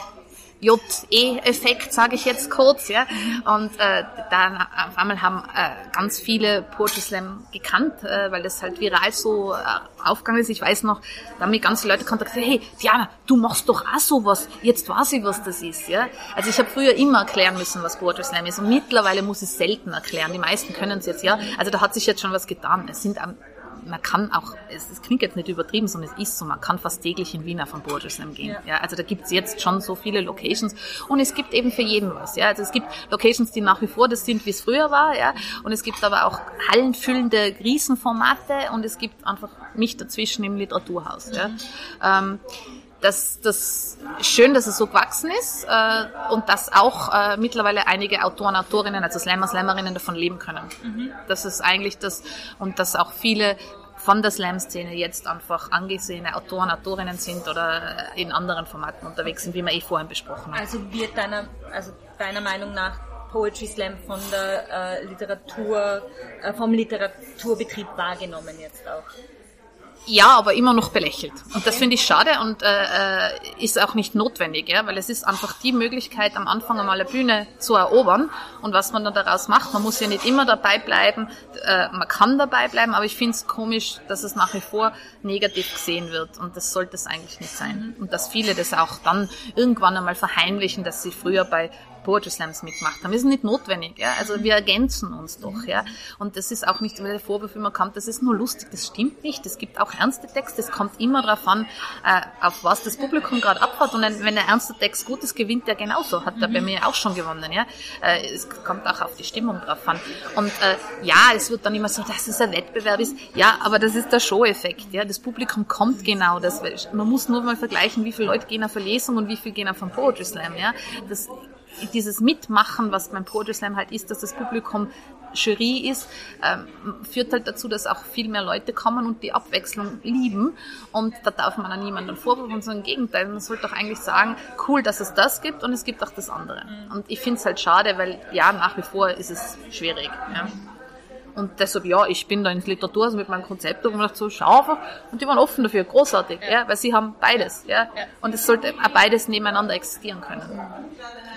JE-Effekt, sage ich jetzt kurz, ja. Und äh, dann auf einmal haben äh, ganz viele Poetry Slam gekannt, äh, weil das halt viral so äh, aufgegangen ist. Ich weiß noch, da haben mich ganz viele Leute kontaktiert, hey, Diana, du machst doch auch sowas. Jetzt weiß ich, was das ist, ja. Also ich habe früher immer erklären müssen, was Poetry Slam ist. Und mittlerweile muss ich es selten erklären. Die meisten können es jetzt, ja. Also da hat sich jetzt schon was getan. Es sind man kann auch, es, es klingt jetzt nicht übertrieben, sondern es ist so, man kann fast täglich in Wien auf ein Poetry Slam gehen. Ja. also da gibt's jetzt schon so viele Locations und es gibt eben für jeden was. Ja. Also es gibt Locations, die nach wie vor das sind, wie es früher war, ja. und es gibt aber auch hallenfüllende Riesenformate und es gibt einfach mich dazwischen im Literaturhaus. Ja. Ähm, das, das schön, dass es so gewachsen ist äh, und dass auch äh, mittlerweile einige Autoren, Autorinnen, also Slammer, Slammerinnen davon leben können. Das ist eigentlich das und dass auch viele von der Slam-Szene jetzt einfach angesehene Autoren, Autorinnen sind oder in anderen Formaten unterwegs sind, wie wir eh vorhin besprochen haben. Also wird deiner, also deiner Meinung nach Poetry Slam von der äh, Literatur, äh, vom Literaturbetrieb wahrgenommen jetzt auch? Ja, aber immer noch belächelt. Und das finde ich schade und äh, äh, ist auch nicht notwendig, ja, weil es ist einfach die Möglichkeit, am Anfang einmal eine Bühne zu erobern und was man dann daraus macht. Man muss ja nicht immer dabei bleiben, äh, man kann dabei bleiben, aber ich finde es komisch, dass es nach wie vor negativ gesehen wird und das sollte es eigentlich nicht sein. Und dass viele das auch dann irgendwann einmal verheimlichen, dass sie früher bei Poetry Slams mitgemacht haben. Das ist nicht notwendig. Ja? Also wir ergänzen uns doch. Ja? Und das ist auch nicht, weil der Vorwurf immer kommt, das ist nur lustig. Das stimmt nicht. Es gibt auch ernste Texte. Es kommt immer darauf an, äh, auf was das Publikum gerade abfährt. Und wenn ein ernster Text gut ist, gewinnt der genauso. Hat er bei mir auch schon gewonnen. Ja? Äh, es kommt auch auf die Stimmung drauf an. Und äh, ja, es wird dann immer so, dass es ein Wettbewerb ist. Ja, aber das ist der Show-Effekt. Ja? Das Publikum kommt genau. Das, man muss nur mal vergleichen, wie viele Leute gehen auf eine Lesung und wie viele gehen auf einen Poetry Slam. Ja? Das dieses Mitmachen, was beim Poetry Slam halt ist, dass das Publikum Jury ist, ähm, führt halt dazu, dass auch viel mehr Leute kommen und die Abwechslung lieben. Und da darf man an niemanden vorwürfen, sondern im Gegenteil. Man sollte doch eigentlich sagen, cool, dass es das gibt und es gibt auch das andere. Mhm. Und ich finde es halt schade, weil ja, nach wie vor ist es schwierig. Ja. Und deshalb, ja, ich bin da ins Literaturhaus mit meinem Konzept und gedacht, so, schau einfach. Und die waren offen dafür, großartig, ja. ja weil sie haben beides, ja. ja. Und es sollte auch beides nebeneinander existieren können.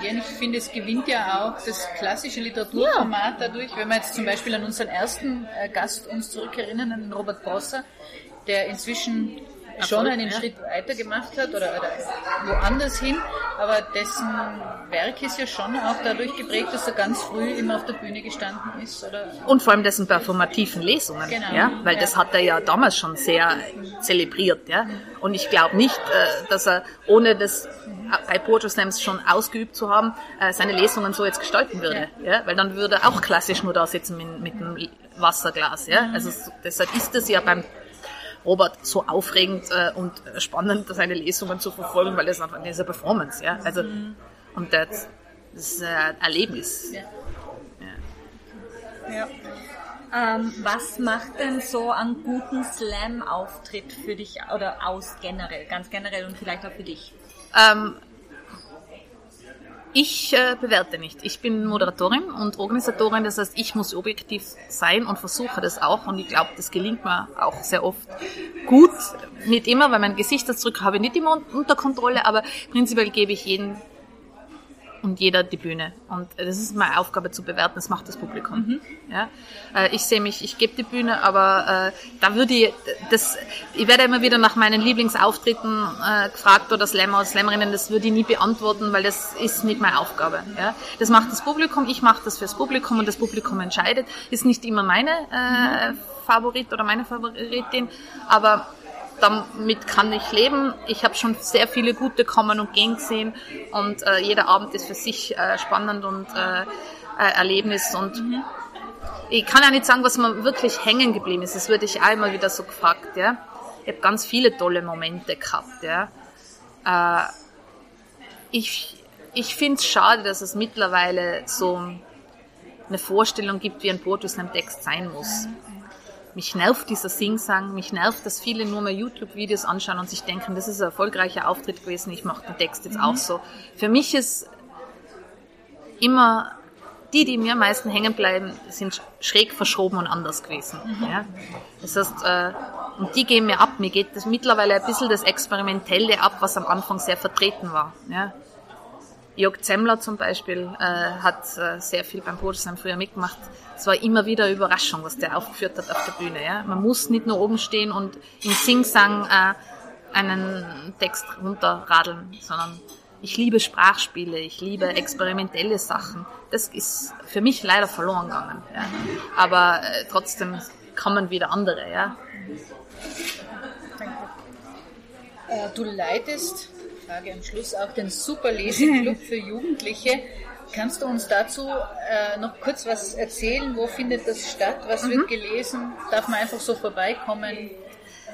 Ja, und ich finde, es gewinnt ja auch das klassische Literaturformat ja. dadurch, wenn wir jetzt zum Beispiel an unseren ersten äh, Gast uns zurückerinnern, an den Robert Prosser, der inzwischen schon einen ja. Schritt weiter gemacht hat oder, oder woanders hin, aber dessen Werk ist ja schon auch dadurch geprägt, dass er ganz früh immer auf der Bühne gestanden ist. Oder? Und vor allem dessen performativen Lesungen, genau. ja? weil ja. das hat er ja damals schon sehr zelebriert. Ja? Und ich glaube nicht, äh, dass er ohne das bei Poetry Slams schon ausgeübt zu haben, äh, seine Lesungen so jetzt gestalten würde. Ja. ja? Weil dann würde er auch klassisch nur da sitzen mit, mit einem Wasserglas. Ja? Also deshalb ist es ja beim Robert so aufregend äh, und spannend, seine Lesungen zu verfolgen, weil das einfach diese Performance, ja. Also mhm. und das, das ist ein Erlebnis. Ja. ja. ja. Ähm, was macht denn so einen guten Slam-Auftritt für dich oder aus generell, ganz generell und vielleicht auch für dich? Ähm, ich äh, bewerte nicht. Ich bin Moderatorin und Organisatorin, das heißt, ich muss objektiv sein und versuche das auch. Und ich glaube, das gelingt mir auch sehr oft gut. Nicht immer, weil mein Gesichtsausdruck habe ich nicht immer unter Kontrolle, aber prinzipiell gebe ich jeden und jeder die Bühne. Und das ist meine Aufgabe zu bewerten, das macht das Publikum. Mhm. Ja? Äh, ich sehe mich, ich gebe die Bühne, aber äh, da würde ich, das, ich werde immer wieder nach meinen Lieblingsauftritten äh, gefragt oder Slammer oder Slammerinnen, das würde ich nie beantworten, weil das ist nicht meine Aufgabe. Ja? Das macht das Publikum, ich mache das fürs Publikum und das Publikum entscheidet. Ist nicht immer meine äh, mhm. Favorit oder meine Favoritin, aber damit kann ich leben. Ich habe schon sehr viele gute kommen und gehen gesehen und äh, jeder Abend ist für sich äh, spannend und äh, Erlebnis und mhm. ich kann ja nicht sagen, was mir wirklich hängen geblieben ist. Das würde ich einmal wieder so gefragt. Ja. Ich habe ganz viele tolle Momente gehabt. Ja. Äh, ich ich finde es schade, dass es mittlerweile so eine Vorstellung gibt, wie ein Poetry Slam Text sein muss. Mhm mich nervt dieser Singsang, mich nervt, dass viele nur mal YouTube-Videos anschauen und sich denken, das ist ein erfolgreicher Auftritt gewesen, ich mache den Text jetzt mhm. auch so. Für mich ist immer die, die mir am meisten hängen bleiben, sind schräg verschoben und anders gewesen. Mhm. Ja? Das heißt, äh, und die gehen mir ab. Mir geht das mittlerweile ein bisschen das Experimentelle ab, was am Anfang sehr vertreten war. Ja? Jörg Zemmler zum Beispiel äh, hat äh, sehr viel beim Bodensheim früher mitgemacht. Es war immer wieder eine Überraschung, was der aufgeführt hat auf der Bühne. Ja? Man muss nicht nur oben stehen und im Singsang äh, einen Text runterradeln, sondern ich liebe Sprachspiele, ich liebe experimentelle Sachen. Das ist für mich leider verloren gegangen. Ja? Aber äh, trotzdem kommen wieder andere. Ja? Äh, du leitest Frage am Schluss auch den Super Leseklub für Jugendliche. Kannst du uns dazu äh, noch kurz was erzählen? Wo findet das statt? Was mhm. wird gelesen? Darf man einfach so vorbeikommen?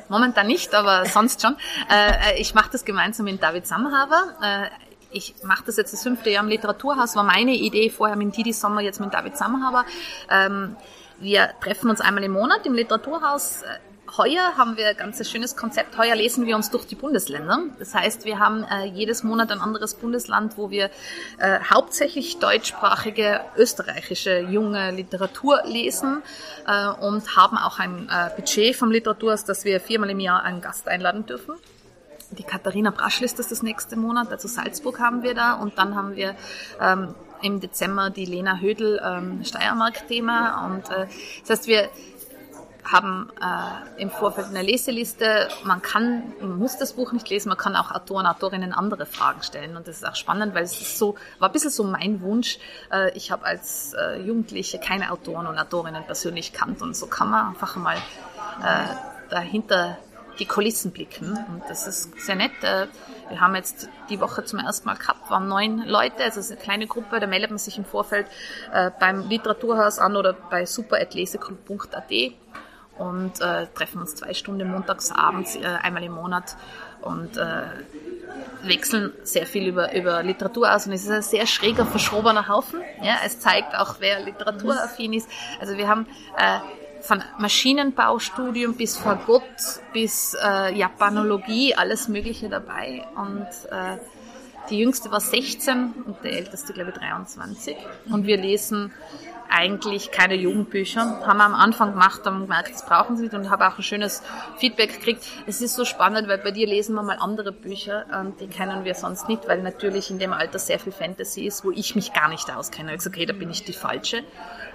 Momentan nicht, aber sonst schon. Äh, äh ich mache das gemeinsam mit David Sammerhaber. Äh, ich mache das jetzt das fünfte Jahr im Literaturhaus, war meine Idee vorher mit Didi Sommer, jetzt mit David Sammerhaber. Ähm, wir treffen uns einmal im Monat im Literaturhaus, äh, heuer haben wir ein ganz schönes Konzept. Heuer lesen wir uns durch die Bundesländer. Das heißt, wir haben äh, jedes Monat ein anderes Bundesland, wo wir äh, hauptsächlich deutschsprachige österreichische junge Literatur lesen äh, und haben auch ein äh, Budget vom Literaturhaus, dass wir viermal im Jahr einen Gast einladen dürfen. Die Katharina Braschl ist das das nächste Monat, also Salzburg haben wir da und dann haben wir ähm, im Dezember die Lena Hödel ähm, Steiermark-Thema und äh, das heißt, wir haben äh, im Vorfeld eine Leseliste. Man kann, man muss das Buch nicht lesen, man kann auch Autoren, Autorinnen andere Fragen stellen. Und das ist auch spannend, weil es so, war ein bisschen so mein Wunsch. Äh, ich habe als äh, Jugendliche keine Autoren und Autorinnen persönlich kannt. Und so kann man einfach mal äh, dahinter die Kulissen blicken. Und das ist sehr nett. Äh, wir haben jetzt die Woche zum ersten Mal gehabt, waren neun Leute, also es ist eine kleine Gruppe, da meldet man sich im Vorfeld äh, beim Literaturhaus an oder bei super.leseklub.at und äh, treffen uns zwei Stunden montags abends äh, einmal im Monat und äh, wechseln sehr viel über, über Literatur aus und es ist ein sehr schräger, verschrobener Haufen. Ja, es zeigt auch, wer literaturaffin ist. Also wir haben äh, von Maschinenbaustudium bis Fagott bis äh, Japanologie alles Mögliche dabei und äh, die jüngste war 16 und der älteste glaube ich 23 und wir lesen eigentlich keine Jugendbücher. Haben wir am Anfang gemacht, haben gemerkt, das brauchen sie nicht und habe auch ein schönes Feedback gekriegt. Es ist so spannend, weil bei dir lesen wir mal andere Bücher, ähm, die kennen wir sonst nicht, weil natürlich in dem Alter sehr viel Fantasy ist, wo ich mich gar nicht auskenne. Ich habe gesagt, okay, da bin ich die Falsche.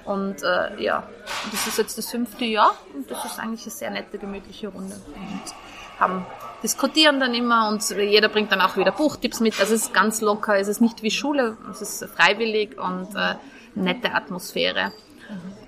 Und äh, ja, das ist jetzt das fünfte Jahr und das ist eigentlich eine sehr nette, gemütliche Runde. Und haben diskutieren dann immer und jeder bringt dann auch wieder Buchtipps mit. Also es ist ganz locker, es ist nicht wie Schule, es ist freiwillig und äh, nette Atmosphäre.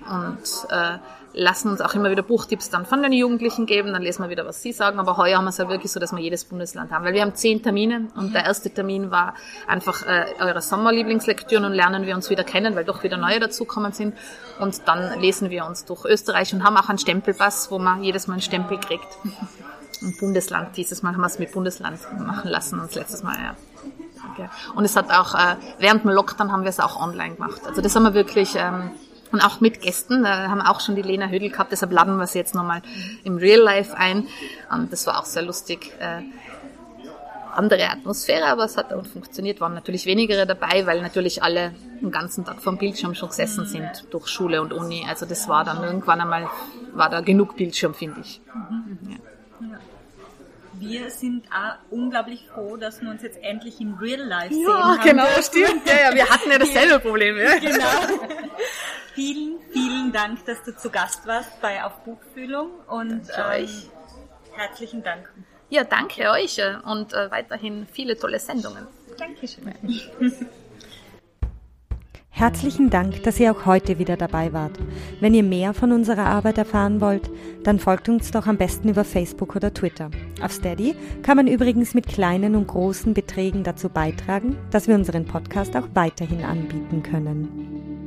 Und äh, lassen uns auch immer wieder Buchtipps dann von den Jugendlichen geben, dann lesen wir wieder, was sie sagen. Aber heuer haben wir es ja wirklich so, dass wir jedes Bundesland haben, weil wir haben zehn Termine und der erste Termin war einfach äh, eure Sommerlieblingslektüren und lernen wir uns wieder kennen, weil doch wieder neue dazukommen sind. Und dann lesen wir uns durch Österreich und haben auch einen Stempelpass, wo man jedes Mal einen Stempel kriegt. Und Bundesland, dieses Mal haben wir es mit Bundesland machen lassen und das letztes Mal, ja. Okay. Und es hat auch, äh, während dem Lockdown haben wir es auch online gemacht. Also das haben wir wirklich, ähm, und auch mit Gästen, da haben wir auch schon die Lena Hödel gehabt, deshalb laden wir sie jetzt nochmal im Real Life ein. Und das war auch sehr lustig. Äh, andere Atmosphäre, aber es hat auch funktioniert. Waren natürlich weniger dabei, weil natürlich alle den ganzen Tag vom Bildschirm schon gesessen sind durch Schule und Uni. Also das war dann irgendwann einmal, war da genug Bildschirm, finde ich. Mhm. Ja wir sind auch unglaublich froh, dass wir uns jetzt endlich in Real Life sehen. Ja, genau, dürfen. stimmt. Ja, ja, wir hatten ja dasselbe Problem. Ja. Genau. vielen, vielen Dank, dass du zu Gast warst bei Auf Buchfühlung und ähm, herzlichen Dank. Ja, danke euch äh, und äh, weiterhin viele tolle Sendungen. Dankeschön. Herzlichen Dank, dass ihr auch heute wieder dabei wart. Wenn ihr mehr von unserer Arbeit erfahren wollt, dann folgt uns doch am besten über Facebook oder Twitter. Auf Steady kann man übrigens mit kleinen und großen Beträgen dazu beitragen, dass wir unseren Podcast auch weiterhin anbieten können.